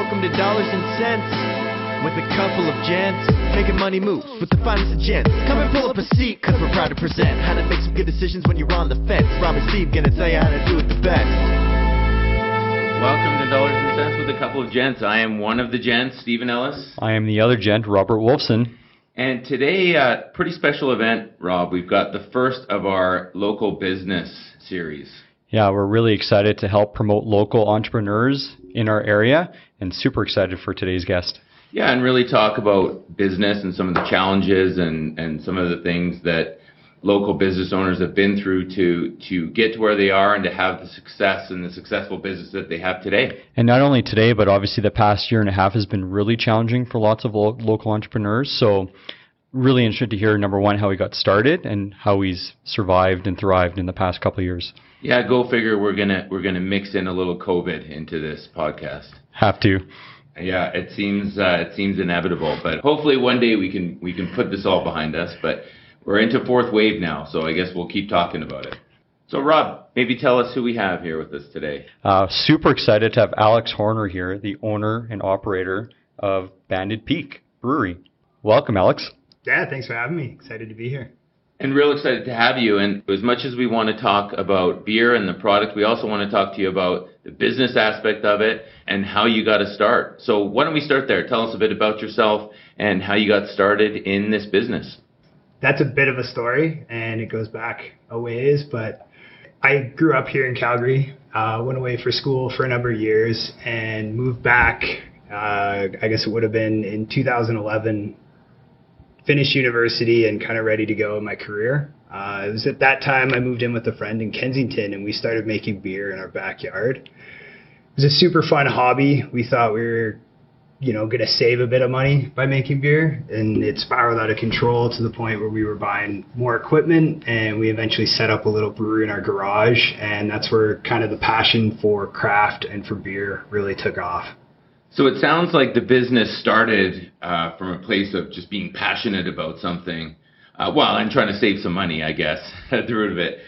Welcome to Dollars and Cents with a couple of gents making money moves with the finest of gents. Come and pull up a seat, cause we're proud to present how to make some good decisions when you're on the fence. Rob and Steve gonna tell you how to do it the best. Welcome to Dollars and Cents with a couple of gents. I am one of the gents, Stephen Ellis. I am the other gent, Robert Wolfson. And today, uh, pretty special event, Rob. We've got the first of our local business series. Yeah, we're really excited to help promote local entrepreneurs in our area and super excited for today's guest. Yeah, and really talk about business and some of the challenges and, and some of the things that local business owners have been through to to get to where they are and to have the success and the successful business that they have today. And not only today, but obviously the past year and a half has been really challenging for lots of lo- local entrepreneurs. So really interested to hear number one how he got started and how he's survived and thrived in the past couple of years. Yeah, go figure. We're gonna we're gonna mix in a little COVID into this podcast. Have to. Yeah, it seems uh, it seems inevitable, but hopefully one day we can we can put this all behind us. But we're into fourth wave now, so I guess we'll keep talking about it. So Rob, maybe tell us who we have here with us today. Uh, super excited to have Alex Horner here, the owner and operator of Banded Peak Brewery. Welcome, Alex. Yeah, thanks for having me. Excited to be here. And real excited to have you. And as much as we want to talk about beer and the product, we also want to talk to you about the business aspect of it and how you got to start. So why don't we start there? Tell us a bit about yourself and how you got started in this business. That's a bit of a story, and it goes back a ways. But I grew up here in Calgary, uh, went away for school for a number of years, and moved back. Uh, I guess it would have been in 2011 finished university and kind of ready to go in my career. Uh, it was at that time I moved in with a friend in Kensington and we started making beer in our backyard. It was a super fun hobby. We thought we were, you know, going to save a bit of money by making beer, and it spiraled out of control to the point where we were buying more equipment, and we eventually set up a little brewery in our garage, and that's where kind of the passion for craft and for beer really took off. So it sounds like the business started uh, from a place of just being passionate about something. Uh, well, and trying to save some money, I guess, at the root of it.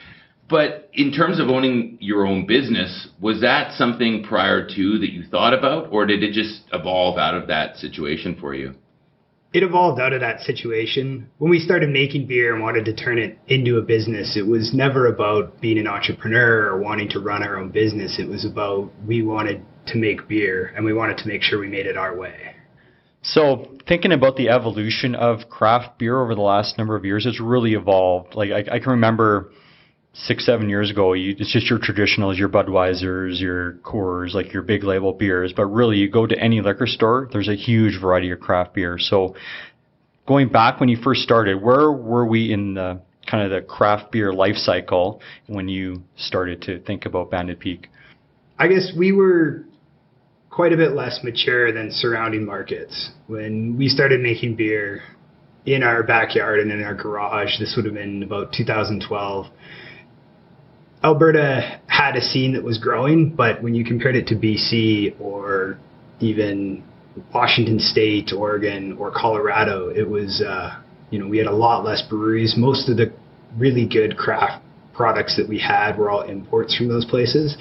But in terms of owning your own business, was that something prior to that you thought about, or did it just evolve out of that situation for you? It evolved out of that situation. When we started making beer and wanted to turn it into a business, it was never about being an entrepreneur or wanting to run our own business. It was about we wanted to make beer and we wanted to make sure we made it our way. So, thinking about the evolution of craft beer over the last number of years, it's really evolved. Like I, I can remember six, seven years ago, you, it's just your traditionals, your Budweisers, your Coors, like your big label beers. But really, you go to any liquor store, there's a huge variety of craft beer. So, going back when you first started, where were we in the kind of the craft beer life cycle when you started to think about Banded Peak? I guess we were quite a bit less mature than surrounding markets. When we started making beer in our backyard and in our garage, this would have been about 2012. Alberta had a scene that was growing, but when you compared it to BC or even Washington State, Oregon, or Colorado, it was, uh, you know, we had a lot less breweries. Most of the really good craft products that we had were all imports from those places.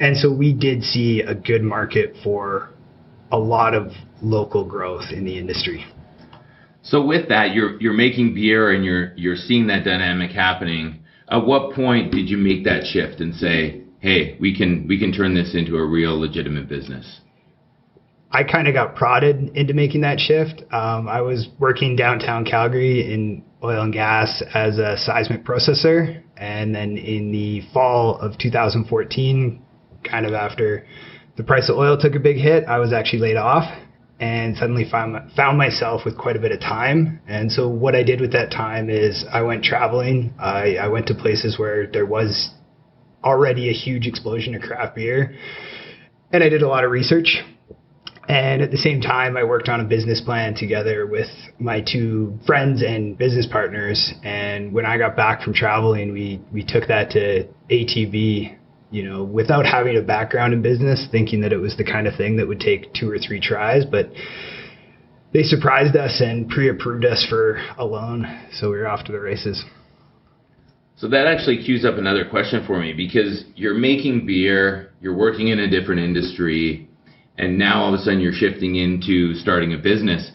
And so we did see a good market for a lot of local growth in the industry. So with that, you're you're making beer and you're you're seeing that dynamic happening. At what point did you make that shift and say, "Hey, we can we can turn this into a real legitimate business"? I kind of got prodded into making that shift. Um, I was working downtown Calgary in oil and gas as a seismic processor, and then in the fall of 2014, kind of after the price of oil took a big hit, I was actually laid off and suddenly found found myself with quite a bit of time. And so what I did with that time is I went traveling. I, I went to places where there was already a huge explosion of craft beer, and I did a lot of research. And at the same time, I worked on a business plan together with my two friends and business partners. And when I got back from traveling, we we took that to ATB you know, without having a background in business, thinking that it was the kind of thing that would take two or three tries, but they surprised us and pre-approved us for a loan, so we were off to the races. So that actually cues up another question for me because you're making beer, you're working in a different industry, and now all of a sudden you're shifting into starting a business.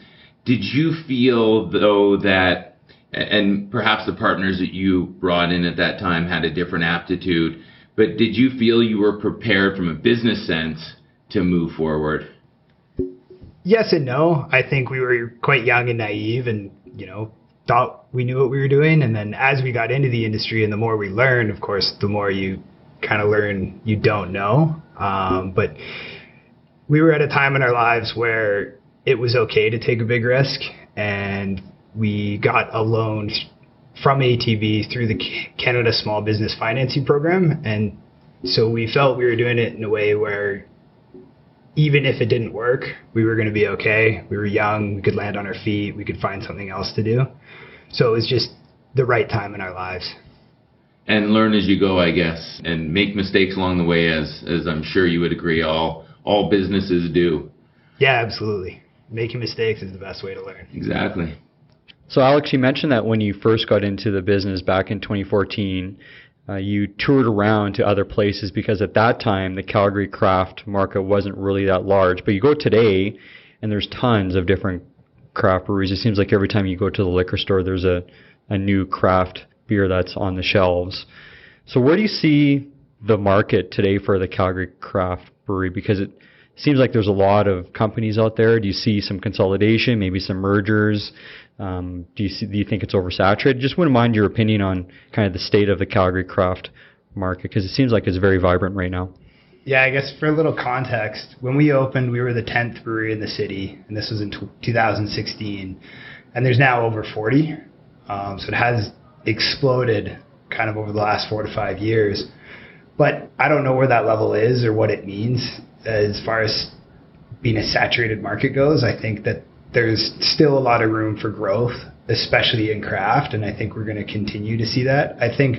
Did you feel though that, and perhaps the partners that you brought in at that time had a different aptitude, but did you feel you were prepared from a business sense to move forward? Yes and no. I think we were quite young and naive and, you know, thought we knew what we were doing. And then as we got into the industry and the more we learned, of course, the more you kind of learn you don't know. Um, but we were at a time in our lives where it was okay to take a big risk. And we got a loan from ATB through the Canada Small Business Financing Program. And so we felt we were doing it in a way where even if it didn't work, we were going to be okay. We were young, we could land on our feet, we could find something else to do. So it was just the right time in our lives. And learn as you go, I guess, and make mistakes along the way, as as I'm sure you would agree all all businesses do. Yeah, absolutely. Making mistakes is the best way to learn. Exactly. So, Alex, you mentioned that when you first got into the business back in 2014, uh, you toured around to other places because at that time the Calgary craft market wasn't really that large. But you go today, and there's tons of different craft breweries. It seems like every time you go to the liquor store, there's a, a new craft beer that's on the shelves. So, where do you see the market today for the Calgary craft brewery? Because it seems like there's a lot of companies out there. Do you see some consolidation, maybe some mergers? Um, do you see, do you think it's oversaturated? Just wouldn't mind your opinion on kind of the state of the Calgary craft market because it seems like it's very vibrant right now. Yeah, I guess for a little context, when we opened, we were the 10th brewery in the city, and this was in t- 2016. And there's now over 40. Um, so it has exploded kind of over the last four to five years. But I don't know where that level is or what it means as far as being a saturated market goes. I think that there's still a lot of room for growth, especially in craft, and I think we're going to continue to see that. I think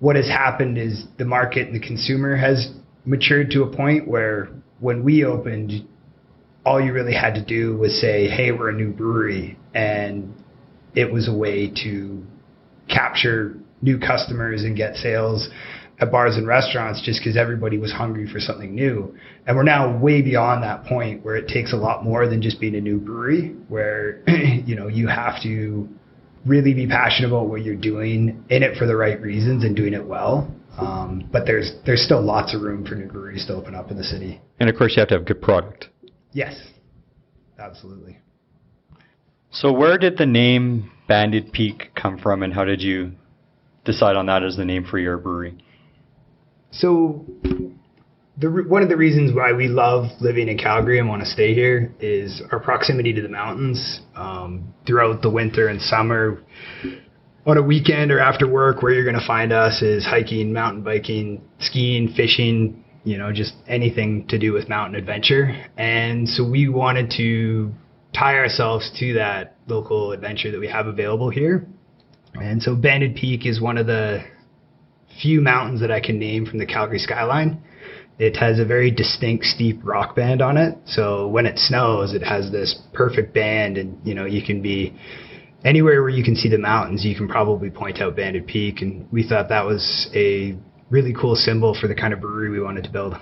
what has happened is the market and the consumer has matured to a point where when we opened, all you really had to do was say, "Hey, we're a new brewery," and it was a way to capture new customers and get sales at bars and restaurants just because everybody was hungry for something new. And we're now way beyond that point where it takes a lot more than just being a new brewery, where you know you have to really be passionate about what you're doing, in it for the right reasons, and doing it well. Um, but there's there's still lots of room for new breweries to open up in the city. And of course, you have to have good product. Yes, absolutely. So, where did the name Banded Peak come from, and how did you decide on that as the name for your brewery? So, the one of the reasons why we love living in Calgary and want to stay here is our proximity to the mountains. Um, throughout the winter and summer, on a weekend or after work, where you're going to find us is hiking, mountain biking, skiing, fishing. You know, just anything to do with mountain adventure. And so we wanted to tie ourselves to that local adventure that we have available here. And so Banded Peak is one of the few mountains that I can name from the Calgary skyline. It has a very distinct steep rock band on it. So when it snows, it has this perfect band and you know, you can be anywhere where you can see the mountains, you can probably point out Banded Peak and we thought that was a really cool symbol for the kind of brewery we wanted to build.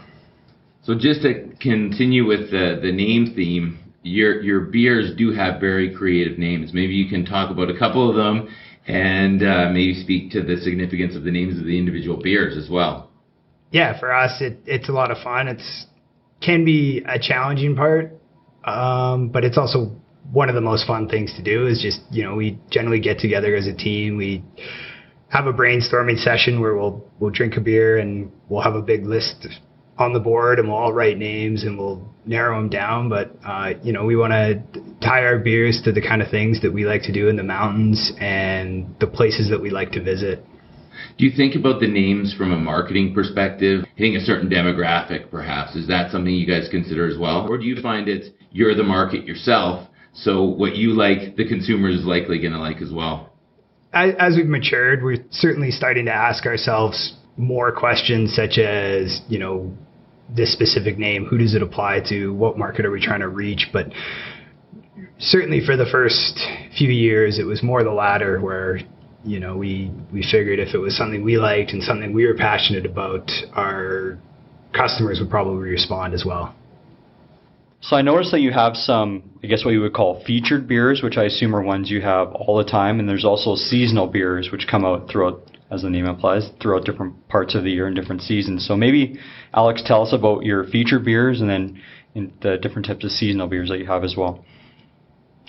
So just to continue with the the name theme, your your beers do have very creative names. Maybe you can talk about a couple of them and uh, maybe speak to the significance of the names of the individual beers as well. Yeah, for us, it, it's a lot of fun. It's can be a challenging part, um, but it's also one of the most fun things to do. Is just you know we generally get together as a team. We have a brainstorming session where we'll we'll drink a beer and we'll have a big list on the board and we'll all write names and we'll narrow them down. But uh, you know, we want to tie our beers to the kind of things that we like to do in the mountains and the places that we like to visit. Do you think about the names from a marketing perspective, hitting a certain demographic perhaps? Is that something you guys consider as well? Or do you find it's you're the market yourself, so what you like, the consumer is likely going to like as well? As, as we've matured, we're certainly starting to ask ourselves more questions such as, you know, this specific name, who does it apply to, what market are we trying to reach? But certainly for the first few years, it was more the latter where, you know, we, we figured if it was something we liked and something we were passionate about, our customers would probably respond as well. So I noticed that you have some, I guess what you would call featured beers, which I assume are ones you have all the time, and there's also seasonal beers which come out throughout, as the name implies, throughout different parts of the year and different seasons. So maybe Alex, tell us about your featured beers and then the different types of seasonal beers that you have as well.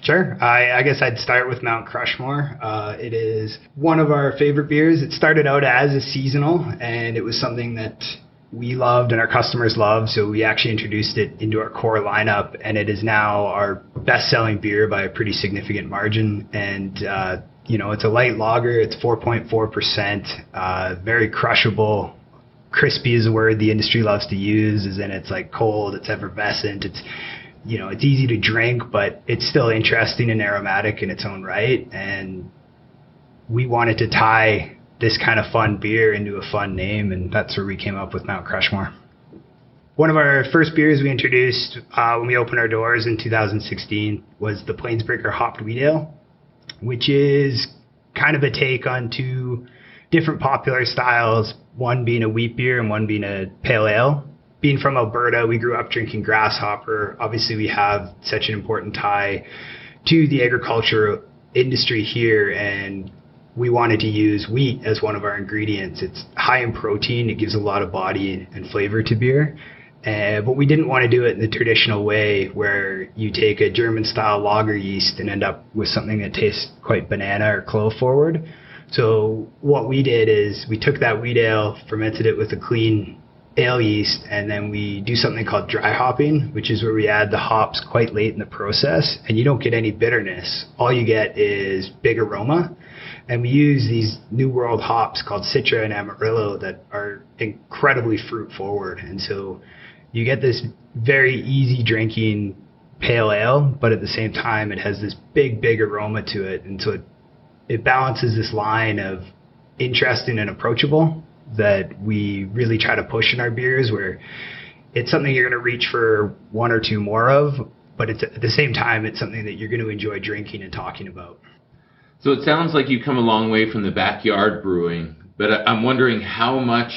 Sure. I, I, guess I'd start with Mount Crushmore. Uh, it is one of our favorite beers. It started out as a seasonal, and it was something that we loved and our customers loved. So we actually introduced it into our core lineup, and it is now our best-selling beer by a pretty significant margin. And uh, you know, it's a light lager. It's 4.4 percent, uh, very crushable. Crispy is a word the industry loves to use, is in it's like cold, it's effervescent, it's you know, it's easy to drink, but it's still interesting and aromatic in its own right. And we wanted to tie this kind of fun beer into a fun name, and that's where we came up with Mount Crushmore. One of our first beers we introduced uh, when we opened our doors in 2016 was the Plainsbreaker Hopped Wheat Ale, which is kind of a take on two different popular styles, one being a wheat beer and one being a pale ale. Being from Alberta, we grew up drinking grasshopper. Obviously, we have such an important tie to the agriculture industry here, and we wanted to use wheat as one of our ingredients. It's high in protein. It gives a lot of body and flavor to beer. Uh, but we didn't want to do it in the traditional way where you take a German style lager yeast and end up with something that tastes quite banana or clove forward. So what we did is we took that wheat ale, fermented it with a clean ale yeast, and then we do something called dry hopping, which is where we add the hops quite late in the process, and you don't get any bitterness. All you get is big aroma and we use these new world hops called Citra and Amarillo that are incredibly fruit forward. And so you get this very easy drinking pale ale, but at the same time it has this big, big aroma to it. And so it, it balances this line of interesting and approachable that we really try to push in our beers where it's something you're going to reach for one or two more of, but it's at the same time, it's something that you're going to enjoy drinking and talking about. So it sounds like you've come a long way from the backyard brewing, but I'm wondering how much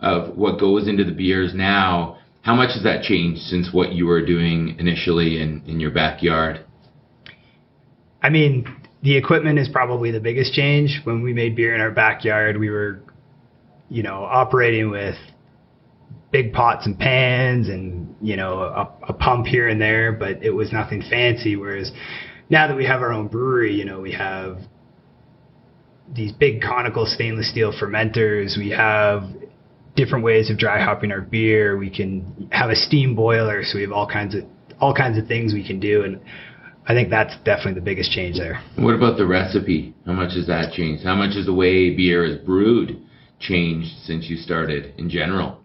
of what goes into the beers now, how much has that changed since what you were doing initially in, in your backyard? I mean, the equipment is probably the biggest change. When we made beer in our backyard, we were, you know, operating with big pots and pans and, you know, a, a pump here and there, but it was nothing fancy. Whereas now that we have our own brewery, you know, we have these big conical stainless steel fermenters. We have different ways of dry hopping our beer. We can have a steam boiler, so we have all kinds of all kinds of things we can do, and I think that's definitely the biggest change there. What about the recipe? How much has that changed? How much has the way beer is brewed changed since you started in general?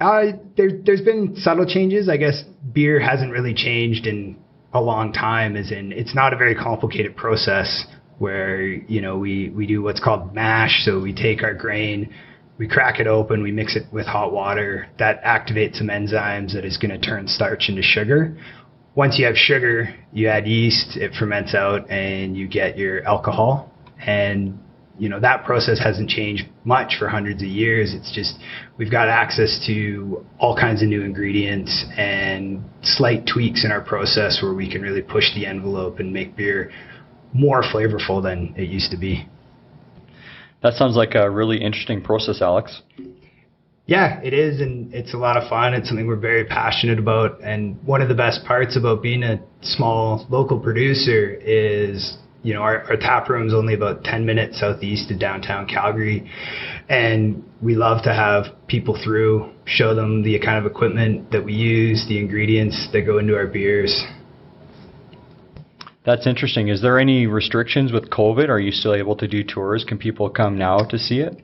Uh, there, there's been subtle changes. I guess beer hasn't really changed in a long time is in it's not a very complicated process where you know we we do what's called mash so we take our grain we crack it open we mix it with hot water. That activates some enzymes that is going to turn starch into sugar. Once you have sugar you add yeast it ferments out and you get your alcohol. And you know that process hasn't changed much for hundreds of years. It's just we've got access to all kinds of new ingredients and slight tweaks in our process where we can really push the envelope and make beer more flavorful than it used to be that sounds like a really interesting process alex yeah, it is, and it's a lot of fun. It's something we're very passionate about. And one of the best parts about being a small local producer is you know, our, our tap room is only about 10 minutes southeast of downtown Calgary. And we love to have people through, show them the kind of equipment that we use, the ingredients that go into our beers. That's interesting. Is there any restrictions with COVID? Are you still able to do tours? Can people come now to see it?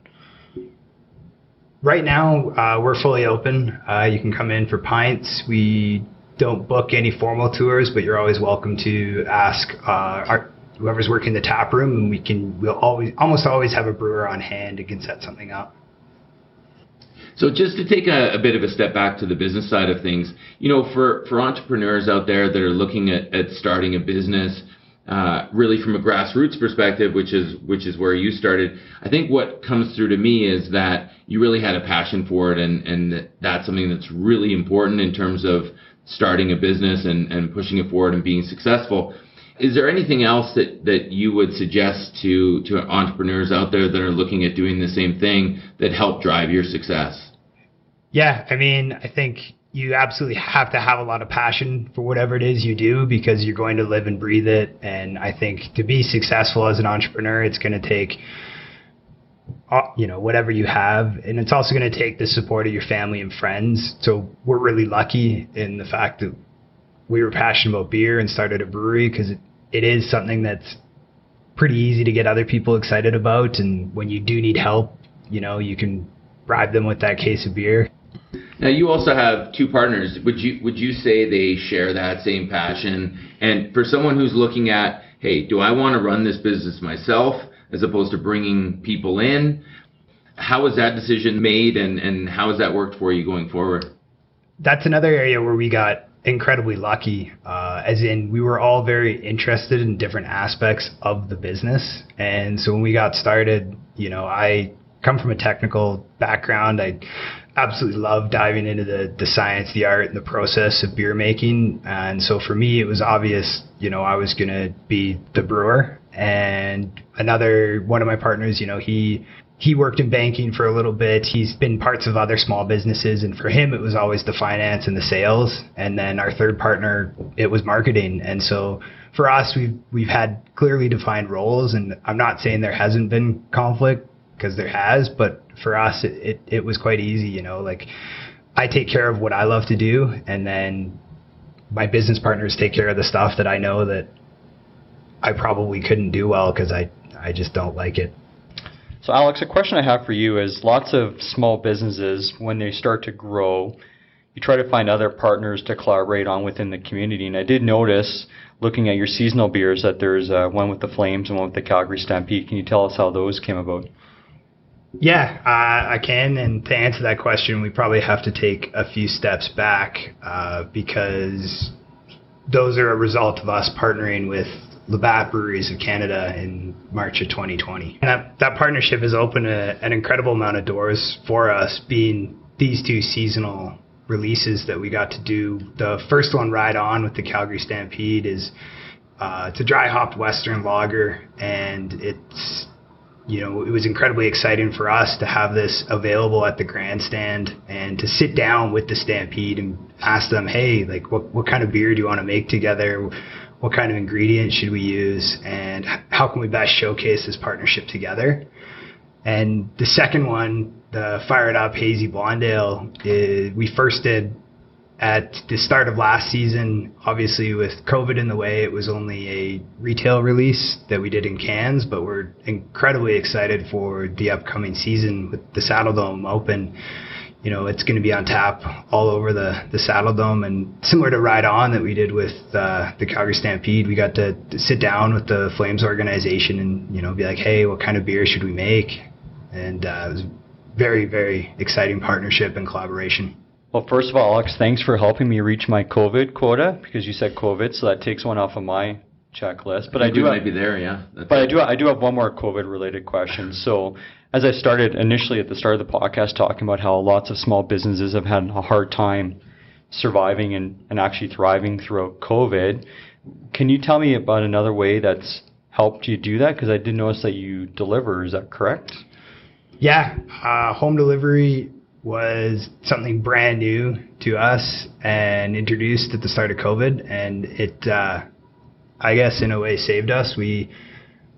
Right now, uh, we're fully open. Uh, you can come in for pints. We don't book any formal tours, but you're always welcome to ask uh, our whoever's working the tap room, and we can we'll always almost always have a brewer on hand and can set something up. So just to take a, a, bit of a step back to the business side of things, you know, for, for entrepreneurs out there that are looking at, at starting a business, uh, really from a grassroots perspective, which is which is where you started. I think what comes through to me is that you really had a passion for it, and and that's something that's really important in terms of starting a business and, and pushing it forward and being successful. Is there anything else that, that you would suggest to, to entrepreneurs out there that are looking at doing the same thing that help drive your success? Yeah, I mean, I think you absolutely have to have a lot of passion for whatever it is you do because you're going to live and breathe it. And I think to be successful as an entrepreneur, it's going to take, uh, you know, whatever you have. And it's also going to take the support of your family and friends. So we're really lucky in the fact that we were passionate about beer and started a brewery because it, it is something that's pretty easy to get other people excited about. And when you do need help, you know, you can bribe them with that case of beer. Now you also have two partners. Would you would you say they share that same passion? And for someone who's looking at, hey, do I want to run this business myself as opposed to bringing people in? How was that decision made, and and how has that worked for you going forward? That's another area where we got incredibly lucky, uh, as in we were all very interested in different aspects of the business, and so when we got started, you know, I come from a technical background. I absolutely love diving into the, the science, the art, and the process of beer making. And so for me, it was obvious, you know, I was going to be the brewer. And another one of my partners, you know, he he worked in banking for a little bit. He's been parts of other small businesses, and for him, it was always the finance and the sales. And then our third partner, it was marketing. And so for us, we've we've had clearly defined roles, and I'm not saying there hasn't been conflict because there has, but for us, it, it, it was quite easy, you know, like I take care of what I love to do and then my business partners take care of the stuff that I know that I probably couldn't do well because I, I just don't like it. So, Alex, a question I have for you is lots of small businesses, when they start to grow, you try to find other partners to collaborate on within the community. And I did notice, looking at your seasonal beers, that there's uh, one with the Flames and one with the Calgary Stampede. Can you tell us how those came about? Yeah, uh, I can. And to answer that question, we probably have to take a few steps back uh, because those are a result of us partnering with Labatt Breweries of Canada in March of 2020. And that, that partnership has opened a, an incredible amount of doors for us, being these two seasonal releases that we got to do. The first one, Ride On, with the Calgary Stampede, is uh, it's a dry hopped Western lager, and it's you know, it was incredibly exciting for us to have this available at the grandstand and to sit down with the Stampede and ask them, hey, like, what, what kind of beer do you want to make together? What kind of ingredients should we use? And how can we best showcase this partnership together? And the second one, the Fired Up Hazy Blonde Ale, we first did at the start of last season, obviously with COVID in the way, it was only a retail release that we did in cans, but we're incredibly excited for the upcoming season with the Saddle Dome open. You know, it's going to be on tap all over the, the Saddle Dome and similar to Ride On that we did with uh, the Calgary Stampede, we got to, to sit down with the Flames organization and, you know, be like, hey, what kind of beer should we make? And uh, it was a very, very exciting partnership and collaboration. Well, first of all, Alex, thanks for helping me reach my COVID quota because you said COVID, so that takes one off of my checklist. But I, I do might have, be there, yeah. That's but it. I do I do have one more COVID related question. So as I started initially at the start of the podcast talking about how lots of small businesses have had a hard time surviving and, and actually thriving throughout COVID, can you tell me about another way that's helped you do that? Because I did notice that you deliver. Is that correct? Yeah, uh, home delivery was something brand new to us and introduced at the start of COVID, and it, uh, I guess, in a way, saved us. We,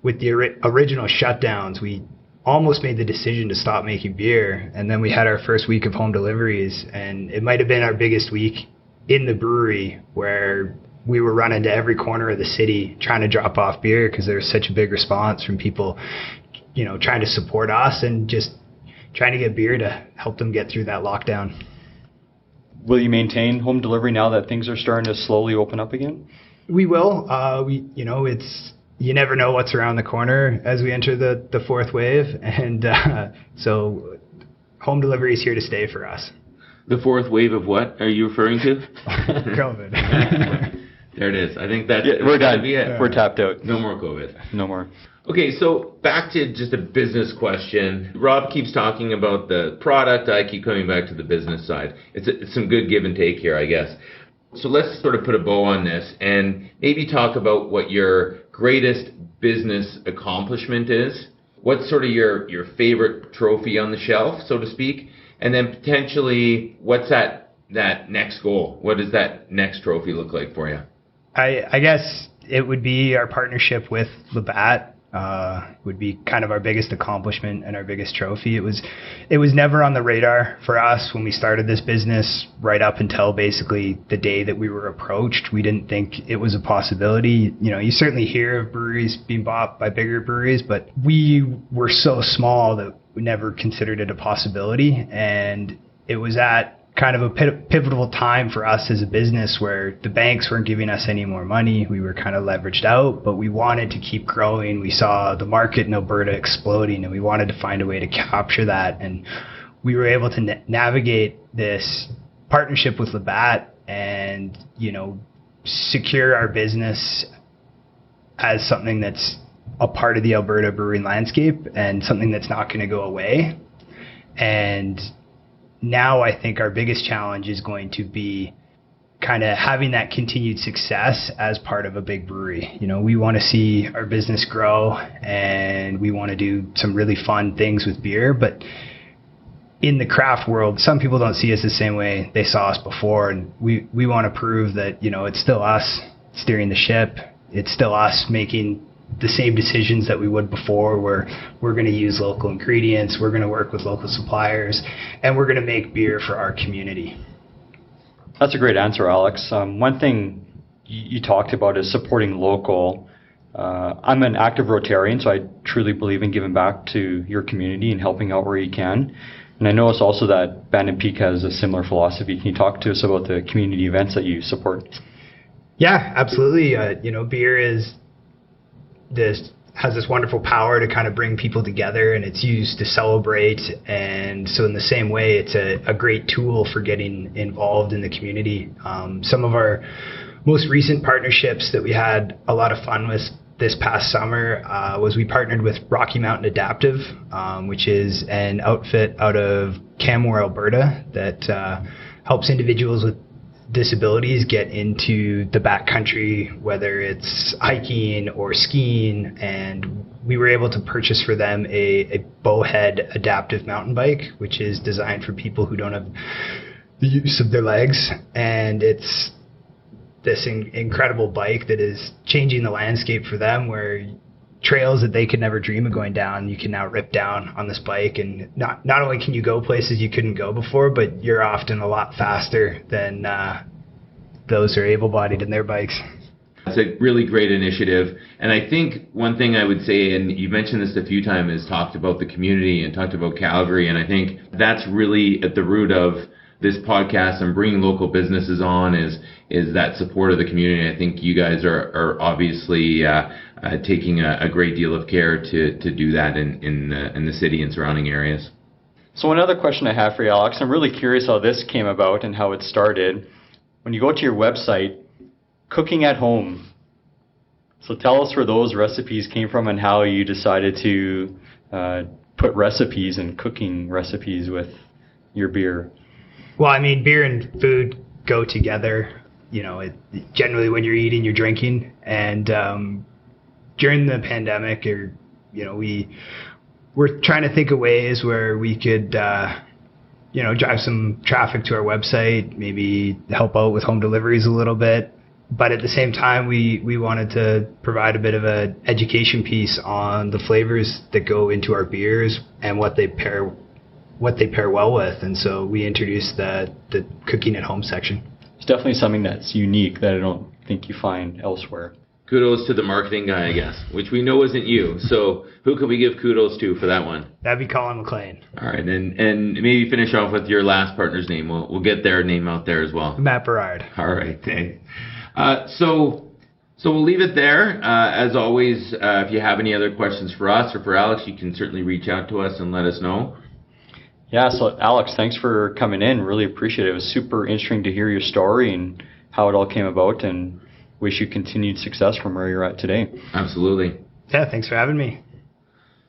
with the ori- original shutdowns, we almost made the decision to stop making beer, and then we had our first week of home deliveries, and it might have been our biggest week in the brewery where we were running to every corner of the city trying to drop off beer because there was such a big response from people, you know, trying to support us and just trying to get beer to help them get through that lockdown. Will you maintain home delivery now that things are starting to slowly open up again? We will. Uh, we, you know, it's you never know what's around the corner as we enter the the fourth wave, and uh, so home delivery is here to stay for us. The fourth wave of what are you referring to? COVID. there it is. I think that's yeah, we're done. We're tapped out. No more COVID. No more. Okay, so back to just a business question. Rob keeps talking about the product. I keep coming back to the business side. It's, a, it's some good give and take here, I guess. So let's sort of put a bow on this and maybe talk about what your greatest business accomplishment is. What's sort of your, your favorite trophy on the shelf, so to speak? And then potentially, what's that, that next goal? What does that next trophy look like for you? I, I guess it would be our partnership with Labatt uh, would be kind of our biggest accomplishment and our biggest trophy. It was, it was never on the radar for us when we started this business. Right up until basically the day that we were approached, we didn't think it was a possibility. You know, you certainly hear of breweries being bought by bigger breweries, but we were so small that we never considered it a possibility. And it was at kind of a pivotal time for us as a business where the banks weren't giving us any more money. We were kind of leveraged out, but we wanted to keep growing. We saw the market in Alberta exploding and we wanted to find a way to capture that. And we were able to na- navigate this partnership with Labatt and, you know, secure our business as something that's a part of the Alberta brewing landscape and something that's not going to go away. And now I think our biggest challenge is going to be kind of having that continued success as part of a big brewery. You know, we want to see our business grow and we want to do some really fun things with beer, but in the craft world, some people don't see us the same way they saw us before and we we want to prove that, you know, it's still us steering the ship. It's still us making the same decisions that we would before where we're going to use local ingredients, we're going to work with local suppliers, and we're going to make beer for our community. That's a great answer, Alex. Um, one thing you, talked about is supporting local. Uh, I'm an active Rotarian, so I truly believe in giving back to your community and helping out where you can. And I know it's also that Banded Peak has a similar philosophy. Can you talk to us about the community events that you support? Yeah, absolutely. Uh, you know, beer is this has this wonderful power to kind of bring people together and it's used to celebrate. And so in the same way it's a, a great tool for getting involved in the community. Um, some of our most recent partnerships that we had a lot of fun with this past summer uh, was we partnered with Rocky Mountain Adaptive, um, which is an outfit out of Canmore, Alberta, that uh, helps individuals with disabilities get into the backcountry, whether it's hiking or skiing, and we were able to purchase for them a, a bowhead adaptive mountain bike, which is designed for people who don't have the use of their legs, and it's this in, incredible bike that is changing the landscape for them, where trails that they could never dream of going down, you can now rip down on this bike. And not not only can you go places you couldn't go before, but you're often a lot faster than uh, those who are able-bodied in their bikes. It's a really great initiative, and I think one thing I would say, and you mentioned this a few times, is talked about the community and talked about Calgary, and I think that's really at the root of this podcast and bringing local businesses on is is that support of the community. I think you guys are are obviously uh, uh, taking a, a, great deal of care to to do that in in uh, in the city and surrounding areas. So another question I have for you, Alex, I'm really curious how this came about and how it started. When you go to your website, cooking at home. So tell us where those recipes came from and how you decided to uh, put recipes and cooking recipes with your beer. Well, I mean, beer and food go together. You know, it, generally when you're eating, you're drinking, and um, during the pandemic, or you know, we we're trying to think of ways where we could, uh, you know, drive some traffic to our website, maybe help out with home deliveries a little bit. But at the same time, we, we wanted to provide a bit of an education piece on the flavors that go into our beers and what they pair what they pair well with. And so we introduced the, the cooking at home section. It's definitely something that's unique that I don't think you find elsewhere. Kudos to the marketing guy, I guess, which we know isn't you. So who can we give kudos to for that one? That'd be Colin McLean. All right, and and maybe finish off with your last partner's name. We'll we'll get their name out there as well. Matt Berard. All right, thanks. Uh, so so we'll leave it there. Uh, as always, uh, if you have any other questions for us or for Alex, you can certainly reach out to us and let us know. Yeah, so Alex, thanks for coming in. Really appreciate it. It was super interesting to hear your story and how it all came about and wish you continued success from where you're at today. Absolutely. Yeah, thanks for having me.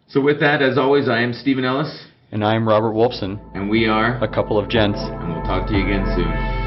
So with that, as always, I am Stephen Ellis. And I'm Robert Wolfson. And we are a couple of gents. And we'll talk to you again soon.